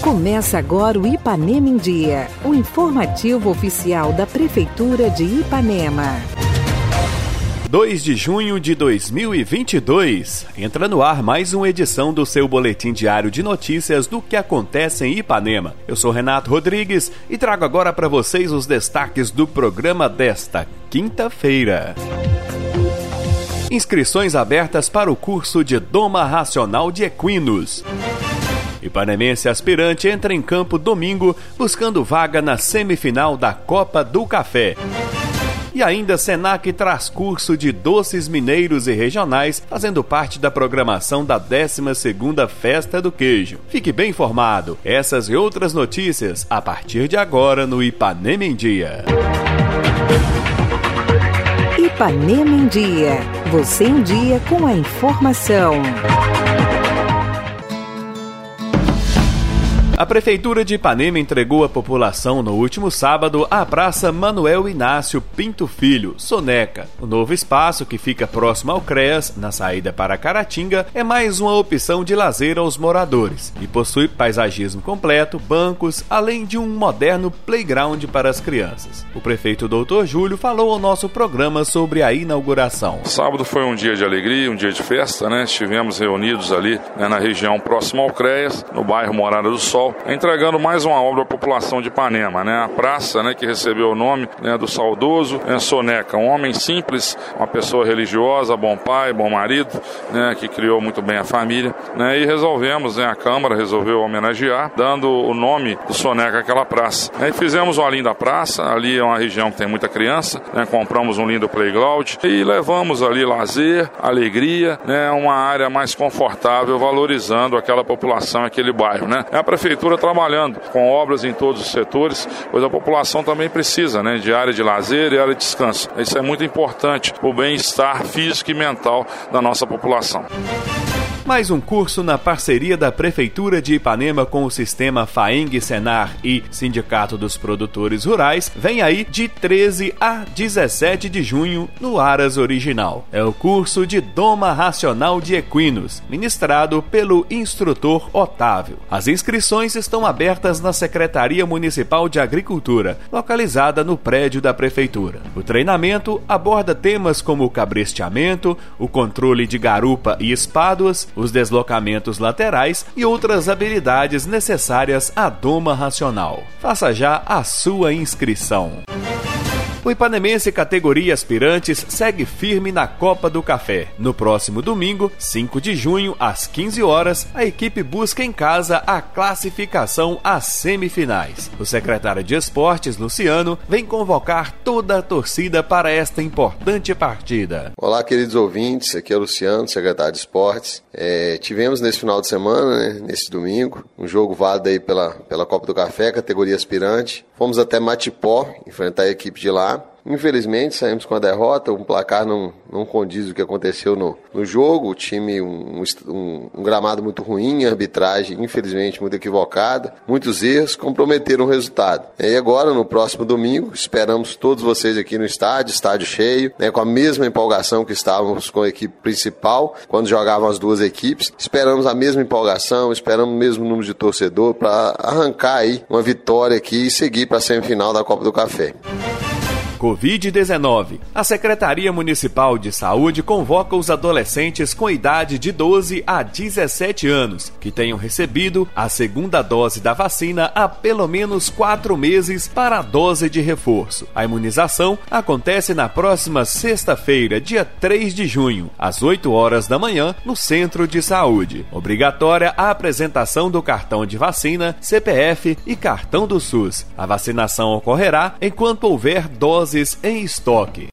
Começa agora o Ipanema em Dia, o informativo oficial da Prefeitura de Ipanema. 2 de junho de 2022. Entra no ar mais uma edição do seu boletim diário de notícias do que acontece em Ipanema. Eu sou Renato Rodrigues e trago agora para vocês os destaques do programa desta quinta-feira. Inscrições abertas para o curso de Doma Racional de Equinos. Ipanemense aspirante entra em campo domingo buscando vaga na semifinal da Copa do Café. E ainda Senac traz curso de doces mineiros e regionais, fazendo parte da programação da 12ª Festa do Queijo. Fique bem informado. Essas e outras notícias a partir de agora no Ipanema em Dia. Ipanema em Dia. Você em dia com a informação. A Prefeitura de Ipanema entregou à população no último sábado a Praça Manuel Inácio Pinto Filho, Soneca. O novo espaço, que fica próximo ao CREAS, na saída para Caratinga, é mais uma opção de lazer aos moradores e possui paisagismo completo, bancos, além de um moderno playground para as crianças. O prefeito Dr. Júlio falou ao nosso programa sobre a inauguração. Sábado foi um dia de alegria, um dia de festa, né? Estivemos reunidos ali né, na região próxima ao CREAS, no bairro Morada do Sol entregando mais uma obra à população de Ipanema, né? A praça, né, que recebeu o nome né, do saudoso né, Soneca, um homem simples, uma pessoa religiosa, bom pai, bom marido, né, que criou muito bem a família, né? E resolvemos, né, a Câmara resolveu homenagear, dando o nome do Soneca àquela praça. E fizemos uma linda praça, ali é uma região que tem muita criança, né? Compramos um lindo playground e levamos ali lazer, alegria, né? Uma área mais confortável, valorizando aquela população, aquele bairro, né? A prefeitura prefeitura trabalhando com obras em todos os setores, pois a população também precisa né, de área de lazer e área de descanso. Isso é muito importante, o bem-estar físico e mental da nossa população. Mais um curso na parceria da Prefeitura de Ipanema com o sistema FAENG Senar e Sindicato dos Produtores Rurais vem aí de 13 a 17 de junho no Aras Original. É o curso de Doma Racional de Equinos, ministrado pelo instrutor Otávio. As inscrições estão abertas na Secretaria Municipal de Agricultura, localizada no prédio da Prefeitura. O treinamento aborda temas como o cabresteamento, o controle de garupa e espáduas, os deslocamentos laterais e outras habilidades necessárias à doma racional. Faça já a sua inscrição. O Ipanemense categoria aspirantes segue firme na Copa do Café. No próximo domingo, 5 de junho, às 15 horas, a equipe busca em casa a classificação às semifinais. O secretário de Esportes, Luciano, vem convocar toda a torcida para esta importante partida. Olá, queridos ouvintes, aqui é o Luciano, secretário de Esportes. É, tivemos nesse final de semana, né, nesse domingo, um jogo válido aí pela, pela Copa do Café, categoria aspirante. Fomos até Matipó enfrentar a equipe de lá. Infelizmente saímos com a derrota, o placar não, não condiz o que aconteceu no, no jogo, o time, um, um, um gramado muito ruim, arbitragem infelizmente muito equivocada, muitos erros comprometeram o resultado. E agora, no próximo domingo, esperamos todos vocês aqui no estádio, estádio cheio, né, com a mesma empolgação que estávamos com a equipe principal, quando jogavam as duas equipes. Esperamos a mesma empolgação, esperamos o mesmo número de torcedor para arrancar aí uma vitória aqui e seguir para a semifinal da Copa do Café. Covid-19. A Secretaria Municipal de Saúde convoca os adolescentes com idade de 12 a 17 anos que tenham recebido a segunda dose da vacina há pelo menos quatro meses para a dose de reforço. A imunização acontece na próxima sexta-feira, dia 3 de junho, às 8 horas da manhã, no Centro de Saúde. Obrigatória a apresentação do cartão de vacina, CPF e cartão do SUS. A vacinação ocorrerá enquanto houver dose em estoque.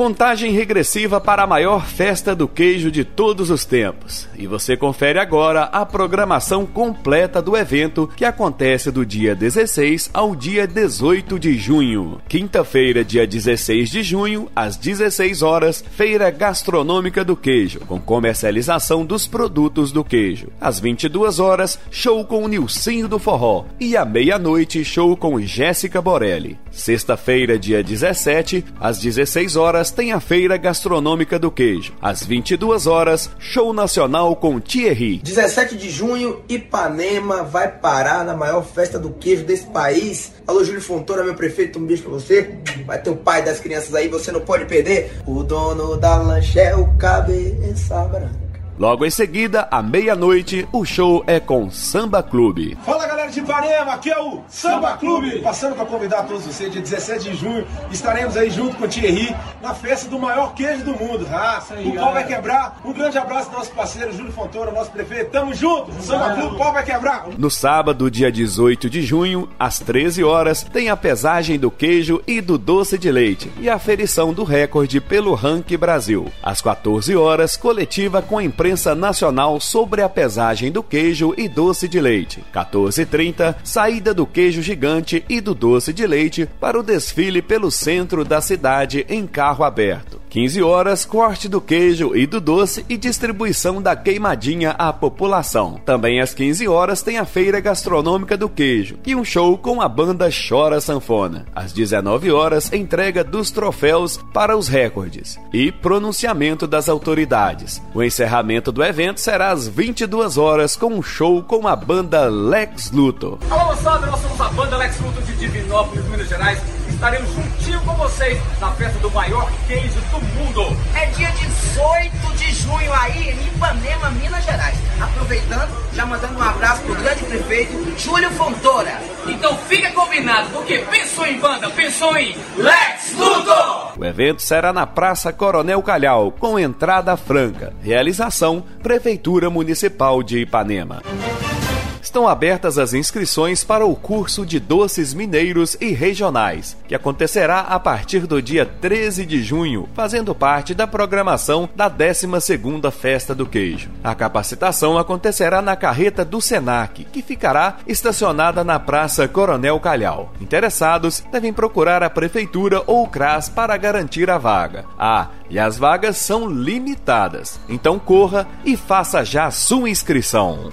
Contagem regressiva para a maior festa do queijo de todos os tempos. E você confere agora a programação completa do evento que acontece do dia 16 ao dia 18 de junho. Quinta-feira, dia 16 de junho, às 16 horas, Feira Gastronômica do Queijo, com comercialização dos produtos do queijo. Às 22 horas, show com Nilcinho do Forró. E à meia-noite, show com Jéssica Borelli. Sexta-feira, dia 17, às 16 horas, tem a Feira Gastronômica do Queijo. Às 22 horas, show nacional com Thierry. 17 de junho, Ipanema vai parar na maior festa do queijo desse país. Alô, Júlio Fontoura, meu prefeito, um beijo pra você. Vai ter o pai das crianças aí, você não pode perder. O dono da lanche é o cabeça branca. Logo em seguida, à meia-noite, o show é com Samba Clube. Fala galera de Ipanema, aqui é o Samba Clube. Passando para convidar todos vocês, dia 17 de junho, estaremos aí junto com o Thierry na festa do maior queijo do mundo. Ah, o pau vai quebrar. Um grande abraço ao nosso parceiro Júlio Fontoura, nosso prefeito. Tamo junto, Samba Clube, o pau vai quebrar. No sábado, dia 18 de junho, às 13 horas, tem a pesagem do queijo e do doce de leite e a aferição do recorde pelo Rank Brasil. Às 14 horas, coletiva com a imprensa imprensa nacional sobre a pesagem do queijo e doce de leite. 14h30, saída do queijo gigante e do doce de leite para o desfile pelo centro da cidade em carro aberto. 15 horas, corte do queijo e do doce e distribuição da queimadinha à população. Também às 15 horas tem a feira gastronômica do queijo e um show com a banda Chora Sanfona. Às 19 horas, entrega dos troféus para os recordes e pronunciamento das autoridades. O encerramento do evento será às 22 horas com um show com a banda Lex Luthor. Alô, moçada, nós somos a banda Lex Luthor de Divinópolis, Minas Gerais estaremos juntinho com vocês na festa do maior queijo do mundo. É dia 18 de junho aí em Ipanema, Minas Gerais. Aproveitando, já mandando um abraço pro grande prefeito Júlio Fontoura. Então fica combinado, porque pensou em banda, pensou em Lex Luthor! O evento será na Praça Coronel Calhau, com entrada franca. Realização Prefeitura Municipal de Ipanema. Estão abertas as inscrições para o curso de doces mineiros e regionais, que acontecerá a partir do dia 13 de junho, fazendo parte da programação da 12ª Festa do Queijo. A capacitação acontecerá na carreta do Senac, que ficará estacionada na Praça Coronel Calhau. Interessados devem procurar a prefeitura ou o CRAS para garantir a vaga. Ah, e as vagas são limitadas. Então corra e faça já sua inscrição.